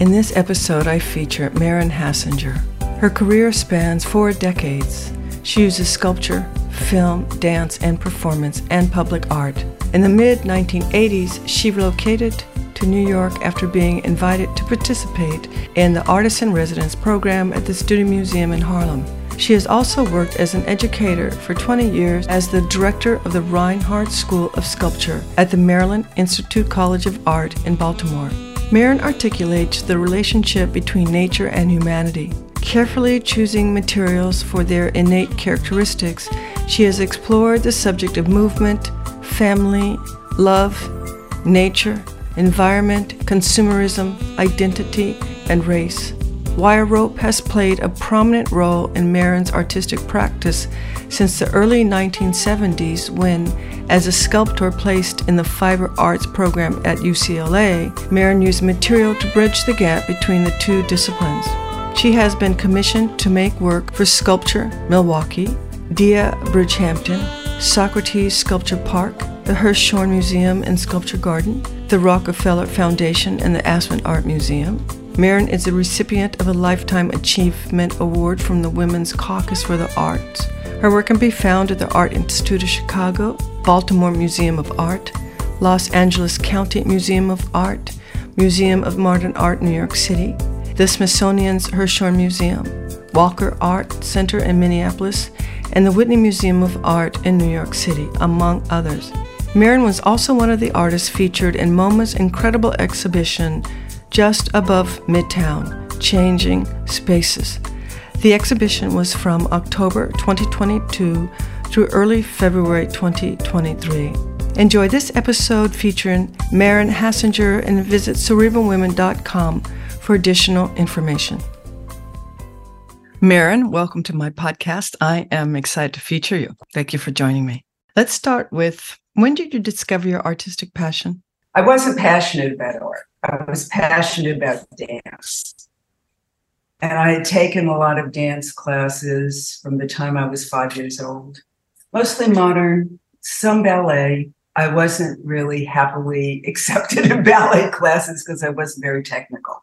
In this episode, I feature Maren Hassinger. Her career spans four decades. She uses sculpture, film, dance, and performance, and public art. In the mid 1980s, she relocated to New York after being invited to participate in the Artist in Residence program at the Studio Museum in Harlem. She has also worked as an educator for 20 years as the director of the Rinehart School of Sculpture at the Maryland Institute College of Art in Baltimore. Maren articulates the relationship between nature and humanity. Carefully choosing materials for their innate characteristics, she has explored the subject of movement, family, love, nature, environment, consumerism, identity, and race. Wire rope has played a prominent role in Maren's artistic practice since the early 1970s when, as a sculptor placed in the fiber arts program at UCLA, Maren used material to bridge the gap between the two disciplines. She has been commissioned to make work for Sculpture Milwaukee, Dia Bridgehampton, Socrates Sculpture Park, the Hirshhorn Museum and Sculpture Garden, the Rockefeller Foundation, and the Aspen Art Museum. Maren is a recipient of a Lifetime Achievement Award from the Women's Caucus for the Arts. Her work can be found at the Art Institute of Chicago, Baltimore Museum of Art, Los Angeles County Museum of Art, Museum of Modern Art, New York City, the Smithsonian's Hirshhorn Museum, Walker Art Center in Minneapolis, and the Whitney Museum of Art in New York City, among others. Maren was also one of the artists featured in MoMA's incredible exhibition just above Midtown, Changing Spaces. The exhibition was from October 2022 through early February 2023. Enjoy this episode featuring Maren Hassinger and visit cerebralwomen.com for additional information. Maren, welcome to my podcast. I am excited to feature you. Thank you for joining me. Let's start with when did you discover your artistic passion? I wasn't passionate about art. I was passionate about dance. And I had taken a lot of dance classes from the time I was five years old, mostly modern, some ballet. I wasn't really happily accepted in ballet classes because I wasn't very technical.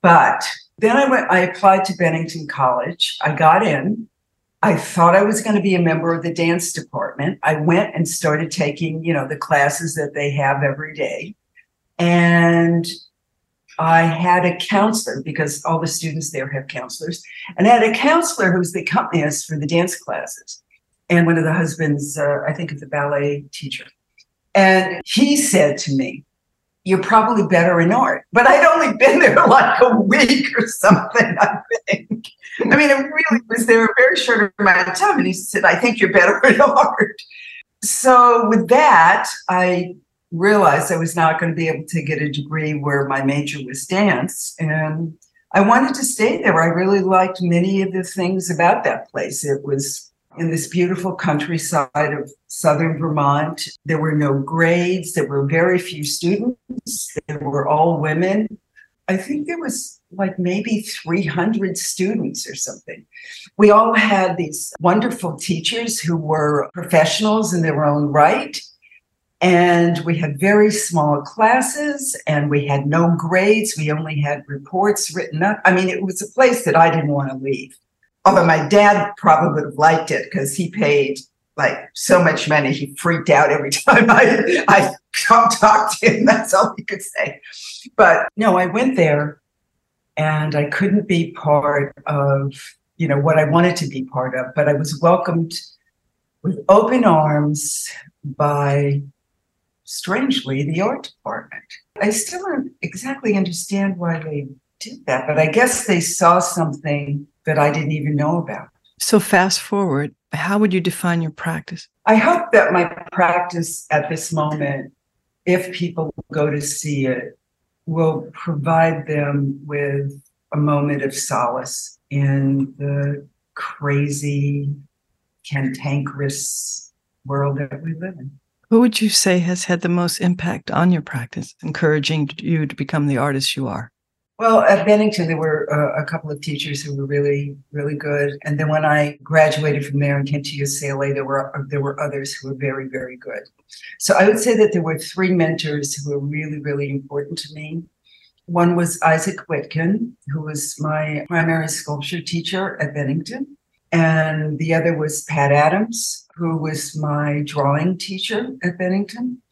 But then I went, I applied to Bennington College. I got in. I thought I was going to be a member of the dance department. I went and started taking, you know, the classes that they have every day. And I had a counselor because all the students there have counselors, and I had a counselor who was the accompanist for the dance classes, and one of the husbands, uh, I think, of the ballet teacher. And he said to me, You're probably better in art. But I'd only been there like a week or something, I think. I mean, it really was there a very short amount of time. And he said, I think you're better in art. So, with that, I realized I was not going to be able to get a degree where my major was dance. And I wanted to stay there. I really liked many of the things about that place. It was in this beautiful countryside of southern Vermont. There were no grades, there were very few students, they were all women. I think there was like maybe 300 students or something. We all had these wonderful teachers who were professionals in their own right and we had very small classes and we had no grades. We only had reports written up. I mean, it was a place that I didn't want to leave. Although my dad probably would have liked it because he paid like so much money. He freaked out every time I, I talked to him. That's all he could say. But no, I went there and I couldn't be part of, you know, what I wanted to be part of, but I was welcomed with open arms by, strangely, the art department. I still don't exactly understand why they did that, but I guess they saw something that I didn't even know about. So, fast forward, how would you define your practice? I hope that my practice at this moment, if people go to see it, will provide them with a moment of solace in the crazy, cantankerous world that we live in. Who would you say has had the most impact on your practice, encouraging you to become the artist you are? Well, at Bennington, there were uh, a couple of teachers who were really, really good. And then when I graduated from there and came to UCLA, there were there were others who were very, very good. So I would say that there were three mentors who were really, really important to me. One was Isaac Witkin, who was my primary sculpture teacher at Bennington. And the other was Pat Adams, who was my drawing teacher at Bennington.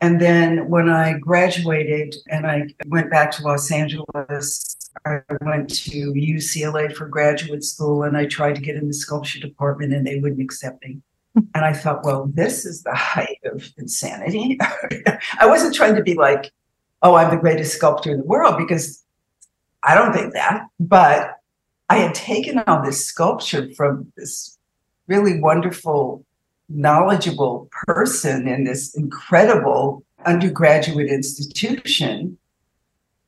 And then when I graduated and I went back to Los Angeles, I went to UCLA for graduate school and I tried to get in the sculpture department and they wouldn't accept me. And I thought, well, this is the height of insanity. I wasn't trying to be like, oh, I'm the greatest sculptor in the world because I don't think that. But I had taken on this sculpture from this really wonderful knowledgeable person in this incredible undergraduate institution.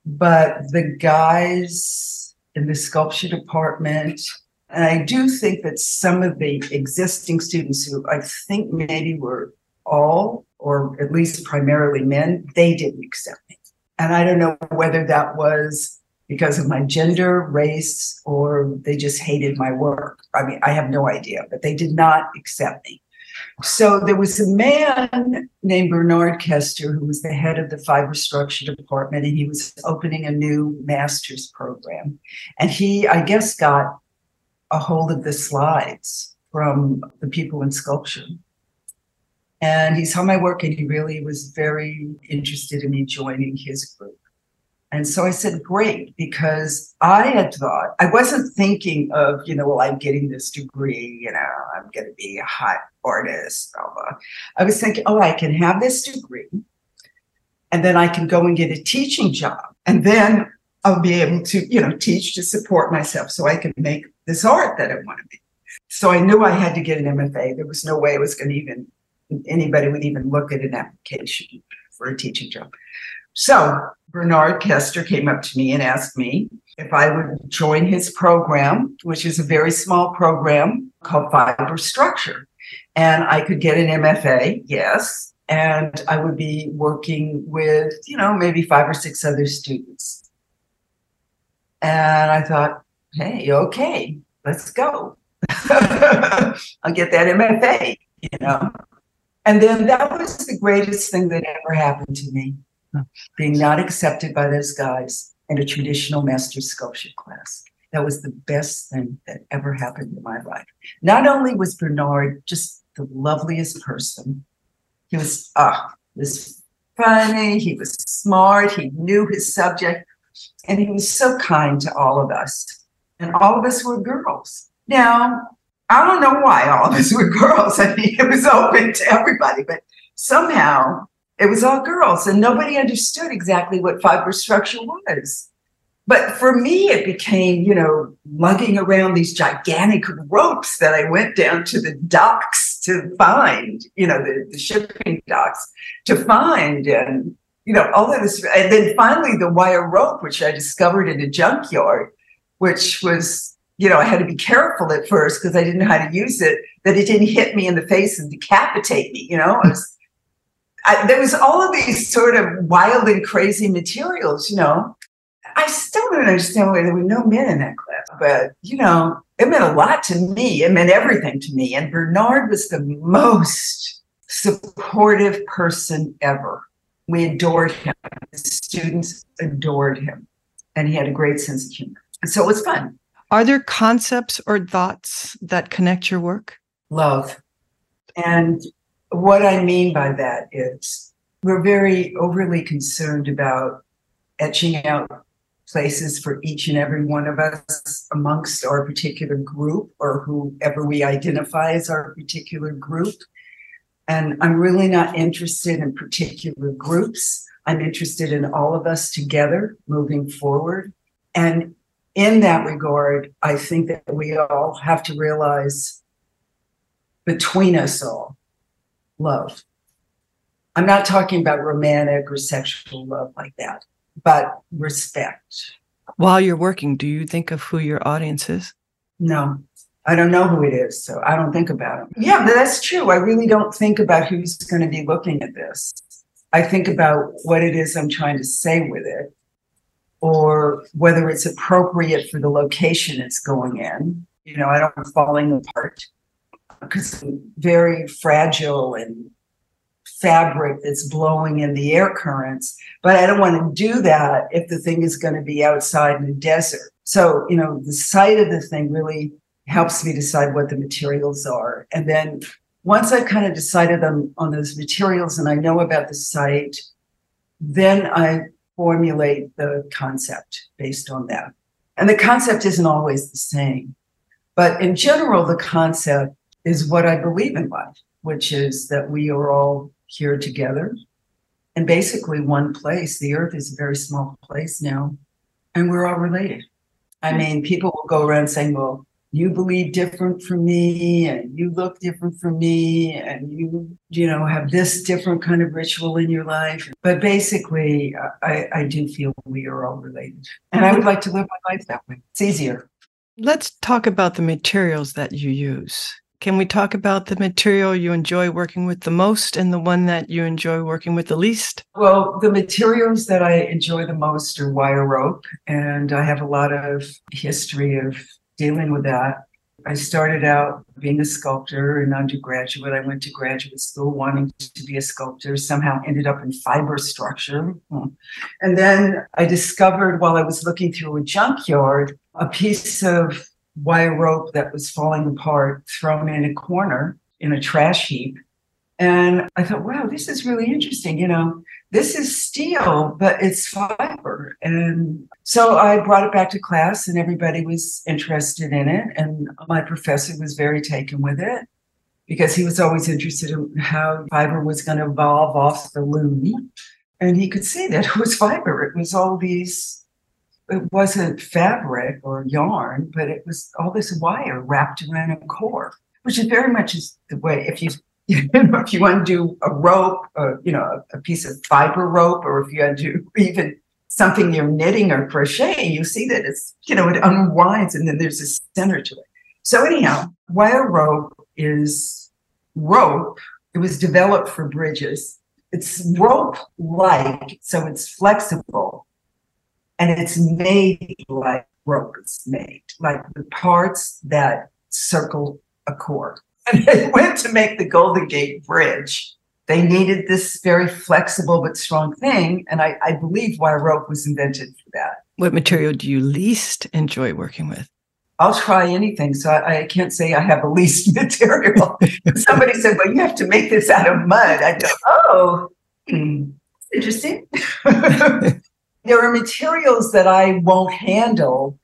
But the guys in the sculpture department, and I do think that some of the existing students who I think maybe were all, or at least primarily men, they didn't accept me. And I don't know whether that was because of my gender, race, or they just hated my work. I mean, I have no idea, but they did not accept me. So there was a man named Bernard Kester who was the head of the fiber structure department, and he was opening a new master's program. And he, I guess, got a hold of the slides from the people in sculpture. And he saw my work and he really was very interested in me joining his group. And so I said, great, because I had thought, I wasn't thinking of, you know, well, I'm getting this degree, you know, I'm going to be a hot artist. Blah, blah. I was thinking, oh, I can have this degree and then I can go and get a teaching job. And then I'll be able to, you know, teach to support myself so I can make this art that I want to make. So I knew I had to get an MFA. There was no way I was going to even, anybody would even look at an application for a teaching job. So Bernard Kester came up to me and asked me if I would join his program, which is a very small program called Fiber Structure. And I could get an MFA, yes. And I would be working with, you know, maybe five or six other students. And I thought, hey, okay, let's go. I'll get that MFA, you know. And then that was the greatest thing that ever happened to me being not accepted by those guys in a traditional master sculpture class. That was the best thing that ever happened in my life. Not only was Bernard just the loveliest person, he was ah, was funny, he was smart, he knew his subject, and he was so kind to all of us. And all of us were girls. Now, I don't know why all of us were girls. I mean, it was open to everybody, but somehow it was all girls and nobody understood exactly what fiber structure was. But for me, it became, you know, lugging around these gigantic ropes that I went down to the docks to find, you know, the, the shipping docks to find and, you know, all of this. And then finally the wire rope, which I discovered in a junkyard, which was, you know, I had to be careful at first because I didn't know how to use it, that it didn't hit me in the face and decapitate me, you know. Was I, there was all of these sort of wild and crazy materials, you know. I still don't understand why there were no men in that class, but you know, it meant a lot to me. It meant everything to me. And Bernard was the most supportive person ever. We adored him. The students adored him. And he had a great sense of humor. So it was fun. Are there concepts or thoughts that connect your work? Love. And what I mean by that is we're very overly concerned about etching out places for each and every one of us amongst our particular group or whoever we identify as our particular group. And I'm really not interested in particular groups. I'm interested in all of us together moving forward. And in that regard, I think that we all have to realize between us all love. I'm not talking about romantic or sexual love like that, but respect. While you're working, do you think of who your audience is? No, I don't know who it is, so I don't think about it. Yeah, but that's true. I really don't think about who's going to be looking at this. I think about what it is I'm trying to say with it, or whether it's appropriate for the location it's going in. You know, I don't want falling apart because very fragile and fabric that's blowing in the air currents. But I don't want to do that if the thing is going to be outside in the desert. So, you know, the site of the thing really helps me decide what the materials are. And then once I've kind of decided on, on those materials and I know about the site, then I formulate the concept based on that. And the concept isn't always the same. But in general, the concept is what I believe in life, which is that we are all here together. And basically one place. The earth is a very small place now, and we're all related. I mean, people will go around saying, well, you believe different from me and you look different from me and you you know have this different kind of ritual in your life. But basically i i do feel we are all related. And i would like to live my life that way. It's easier. Let's talk about the materials that you use can we talk about the material you enjoy working with the most and the one that you enjoy working with the least? Well, the materials that I enjoy the most are wire rope, and I have a lot of history of dealing with that. I started out being a sculptor in undergraduate. I went to graduate school wanting to be a sculptor, somehow ended up in fiber structure. Hmm. And then I discovered while I was looking through a junkyard a piece of wire rope that was falling apart thrown in a corner in a trash heap. And I thought, wow, this is really interesting. You know, this is steel, but it's fiber. And so I brought it back to class, and everybody was interested in it. And my professor was very taken with it because he was always interested in how fiber was going to evolve off the loom. And he could see that it was fiber. It was all these it wasn't fabric or yarn, but it was all this wire wrapped around a core, which is very much is the way if you you know, if you want to do a rope, or, you know, a piece of fiber rope, or if you to even something you're knitting or crocheting, you see that it's, you know, it unwinds and then there's a center to it. So anyhow, wire rope is rope. It was developed for bridges. It's rope like, so it's flexible and it's made like rope is made, like the parts that circle a cord. And they went to make the Golden Gate Bridge. They needed this very flexible but strong thing. And I, I believe wire rope was invented for that. What material do you least enjoy working with? I'll try anything. So I, I, can't say I have a least material. Somebody said, well, you have to make this out of mud. I go, oh, hmm, interesting. there are materials that I won't handle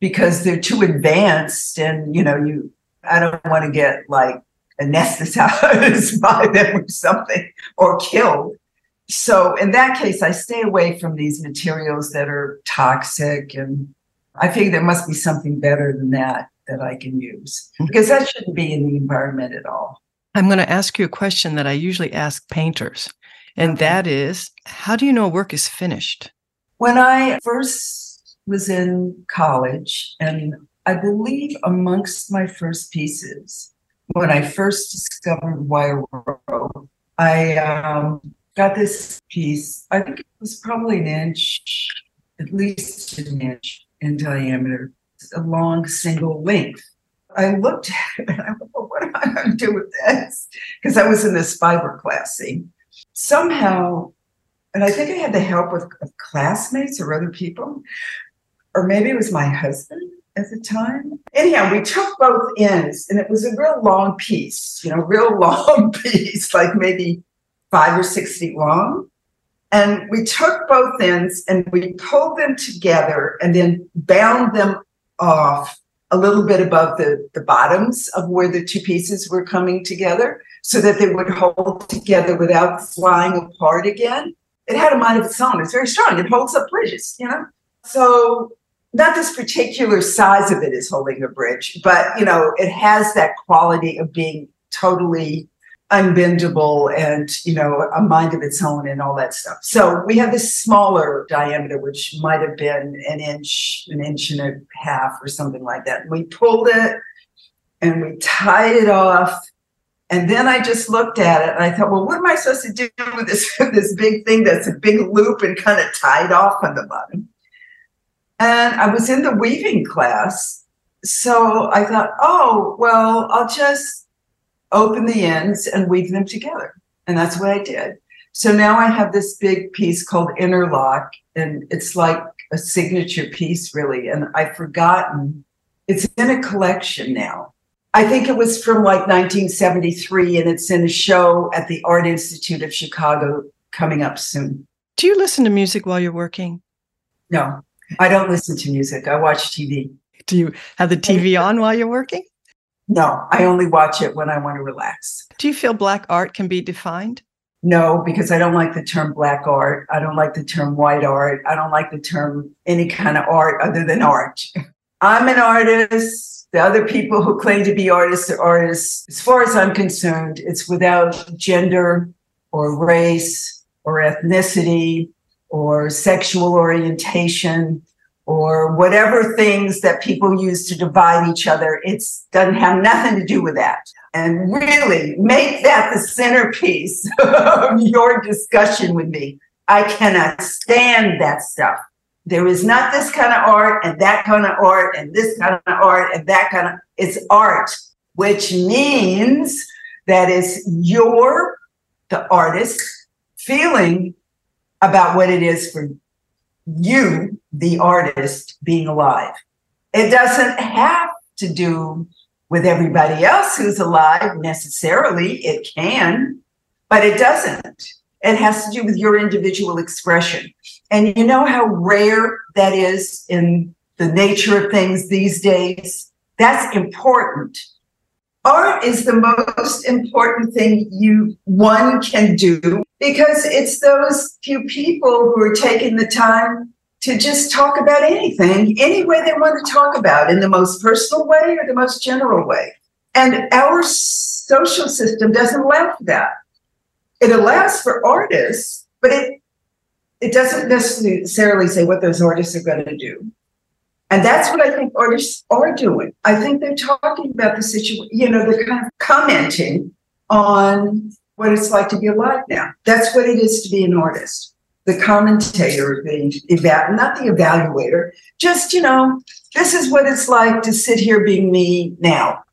because they're too advanced and you know you I don't want to get like anesthetized by them or something or killed. So in that case, I stay away from these materials that are toxic and I think there must be something better than that that I can use hmm. because that shouldn't be in the environment at all. I'm going to ask you a question that I usually ask painters, and that is how do you know work is finished? When I first was in college, and I believe amongst my first pieces, when I first discovered wire rope, I um, got this piece. I think it was probably an inch, at least an inch in diameter, a long single length. I looked at it and I thought, what am I going to do with this? Because I was in this fiber classing. Somehow and I think I had the help of, of classmates or other people, or maybe it was my husband at the time. Anyhow, we took both ends, and it was a real long piece, you know, real long piece, like maybe five or six feet long. And we took both ends and we pulled them together and then bound them off a little bit above the, the bottoms of where the two pieces were coming together so that they would hold together without flying apart again. It had a mind of its own. It's very strong. It holds up bridges, you know? So not this particular size of it is holding a bridge, but you know, it has that quality of being totally unbendable and you know a mind of its own and all that stuff so we have this smaller diameter which might have been an inch an inch and a half or something like that we pulled it and we tied it off and then i just looked at it and i thought well what am i supposed to do with this this big thing that's a big loop and kind of tied off on the bottom and i was in the weaving class so i thought oh well i'll just open the ends and weave them together. And that's what I did. So now I have this big piece called Interlock, and it's like a signature piece, really. And I've forgotten, it's in a collection now. I think it was from like 1973, and it's in a show at the Art Institute of Chicago coming up soon. Do you listen to music while you're working? No, I don't listen to music. I watch TV. Do you have the TV on while you're working? No, I only watch it when I want to relax. Do you feel black art can be defined? No, because I don't like the term black art. I don't like the term white art. I don't like the term any kind of art other than art. I'm an artist. The other people who claim to be artists are artists. As far as I'm concerned, it's without gender or race or ethnicity or sexual orientation or whatever things that people use to divide each other. It doesn't have nothing to do with that. And really make that the centerpiece of your discussion with me. I cannot stand that stuff. There is not this kind of art and that kind of art and this kind of art and that kind of it's art, which means that it's your the artist feeling about what it is for you, the artist, being alive. It doesn't have to do with everybody else who's alive necessarily. It can, but it doesn't. It has to do with your individual expression. And you know how rare that is in the nature of things these days? That's important. Art is the most important thing you one can do because it's those few people who are taking the time to just talk about anything, any way they want to talk about, in the most personal way or the most general way. And our social system doesn't allow for that. It allows for artists, but it it doesn't necessarily say what those artists are going to do. And that's what I think artists are doing. I think they're talking about the situation, you know, they're kind of commenting on what it's like to be alive now. That's what it is to be an artist. The commentator, the eva- not the evaluator, just, you know, this is what it's like to sit here being me now.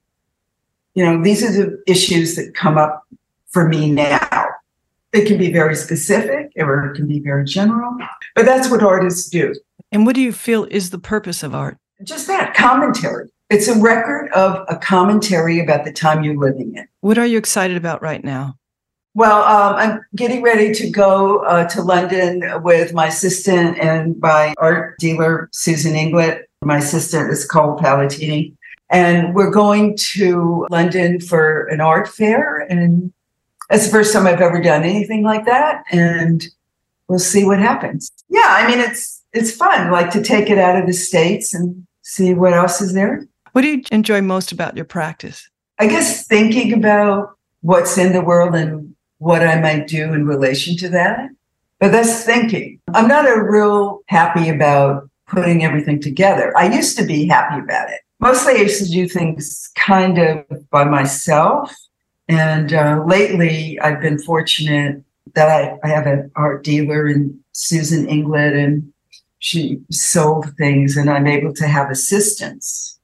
You know, these are the issues that come up for me now. It can be very specific or it can be very general, but that's what artists do. And what do you feel is the purpose of art? Just that commentary. It's a record of a commentary about the time you're living in. What are you excited about right now? Well, um, I'm getting ready to go uh, to London with my assistant and my art dealer, Susan Inglett. My assistant is Cole Palatini. And we're going to London for an art fair. And that's the first time I've ever done anything like that. And we'll see what happens. Yeah, I mean, it's it's fun, like to take it out of the States and see what else is there. What do you enjoy most about your practice? I guess thinking about what's in the world and what I might do in relation to that. But that's thinking. I'm not a real happy about putting everything together. I used to be happy about it. Mostly I used to do things kind of by myself. And uh, lately I've been fortunate that I, I have an art dealer in Susan Inglett and she sold things and I'm able to have assistants.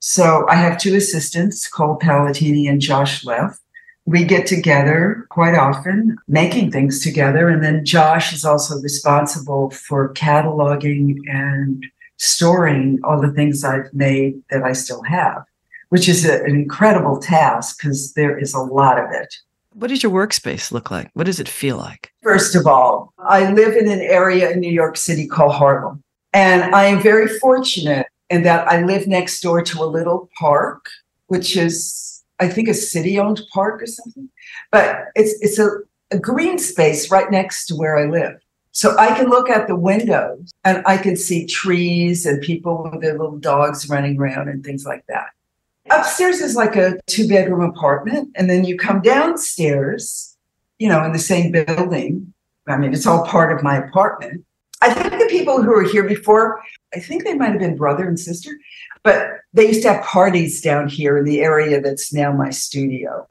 So I have two assistants, Cole Palatini and Josh Leff we get together quite often, making things together. And then Josh is also responsible for cataloging and storing all the things I've made that I still have, which is a, an incredible task because there is a lot of it. What does your workspace look like? What does it feel like? First of all, I live in an area in New York City called Harlem. And I am very fortunate in that I live next door to a little park, which is, I think, a city owned park or something. But it's, it's a, a green space right next to where I live. So I can look out the windows and I can see trees and people with their little dogs running around and things like that. Upstairs is like a two bedroom apartment. And then you come downstairs, you know, in the same building. I mean, it's all part of my apartment. I think the people who were here before, I think they might have been brother and sister, but they used to have parties down here in the area that's now my studio.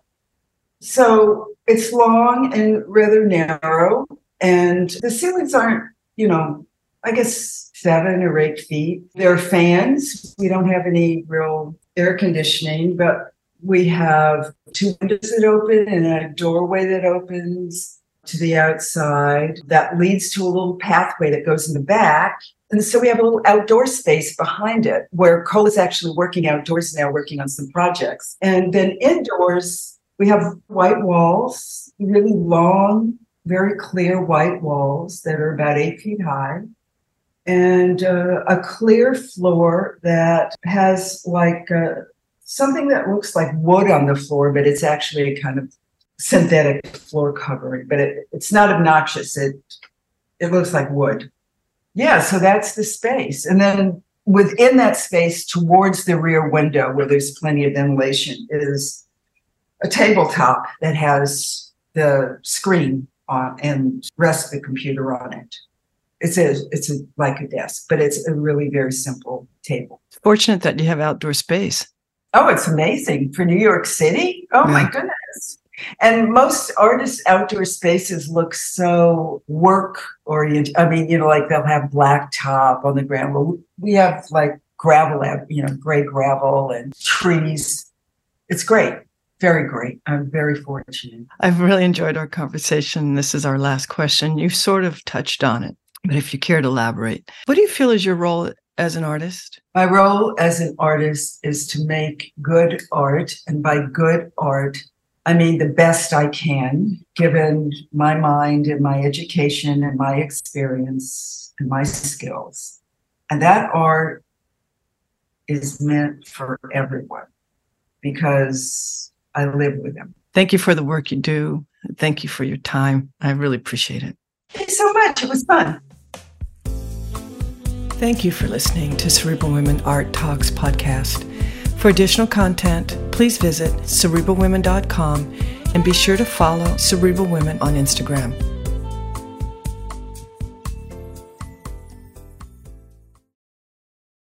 So it's long and rather narrow. And the ceilings aren't, you know, I guess seven or eight feet. There are fans. We don't have any real air conditioning, but we have two windows that open and a doorway that opens to the outside that leads to a little pathway that goes in the back. And so we have a little outdoor space behind it where Cole is actually working outdoors now, working on some projects. And then indoors, we have white walls, really long very clear white walls that are about eight feet high and uh, a clear floor that has like uh, something that looks like wood on the floor, but it's actually a kind of synthetic floor covering. But it, it's not obnoxious. It it looks like wood. Yeah, so that's the space, and then within that space, towards the rear window, where there's plenty of ventilation, is a tabletop that has the screen on and rest the computer on it. It's a it's a like a desk, but it's a really very simple table. Fortunate that you have outdoor space. Oh, it's amazing for New York City. Oh yeah. my goodness. And most artists' outdoor spaces look so work oriented. I mean, you know, like they'll have black top on the ground. Well, we have like gravel, uh, you know, gray gravel and trees. It's great very great. I'm very fortunate. I've really enjoyed our conversation. This is our last question. You sort of touched on it, but if you care to elaborate, what do you feel is your role as an artist? My role as an artist is to make good art. And by good art, I mean the best I can, given my mind and my education and my experience and my skills. And that art is meant for everyone because I live with them. Thank you for the work you do. Thank you for your time. I really appreciate it. Thank you so much. It was fun. Thank you for listening to Cerebral Women Art Talks podcast. For additional content, please visit cerebralwomen.com and be sure to follow Cerebral Women on Instagram.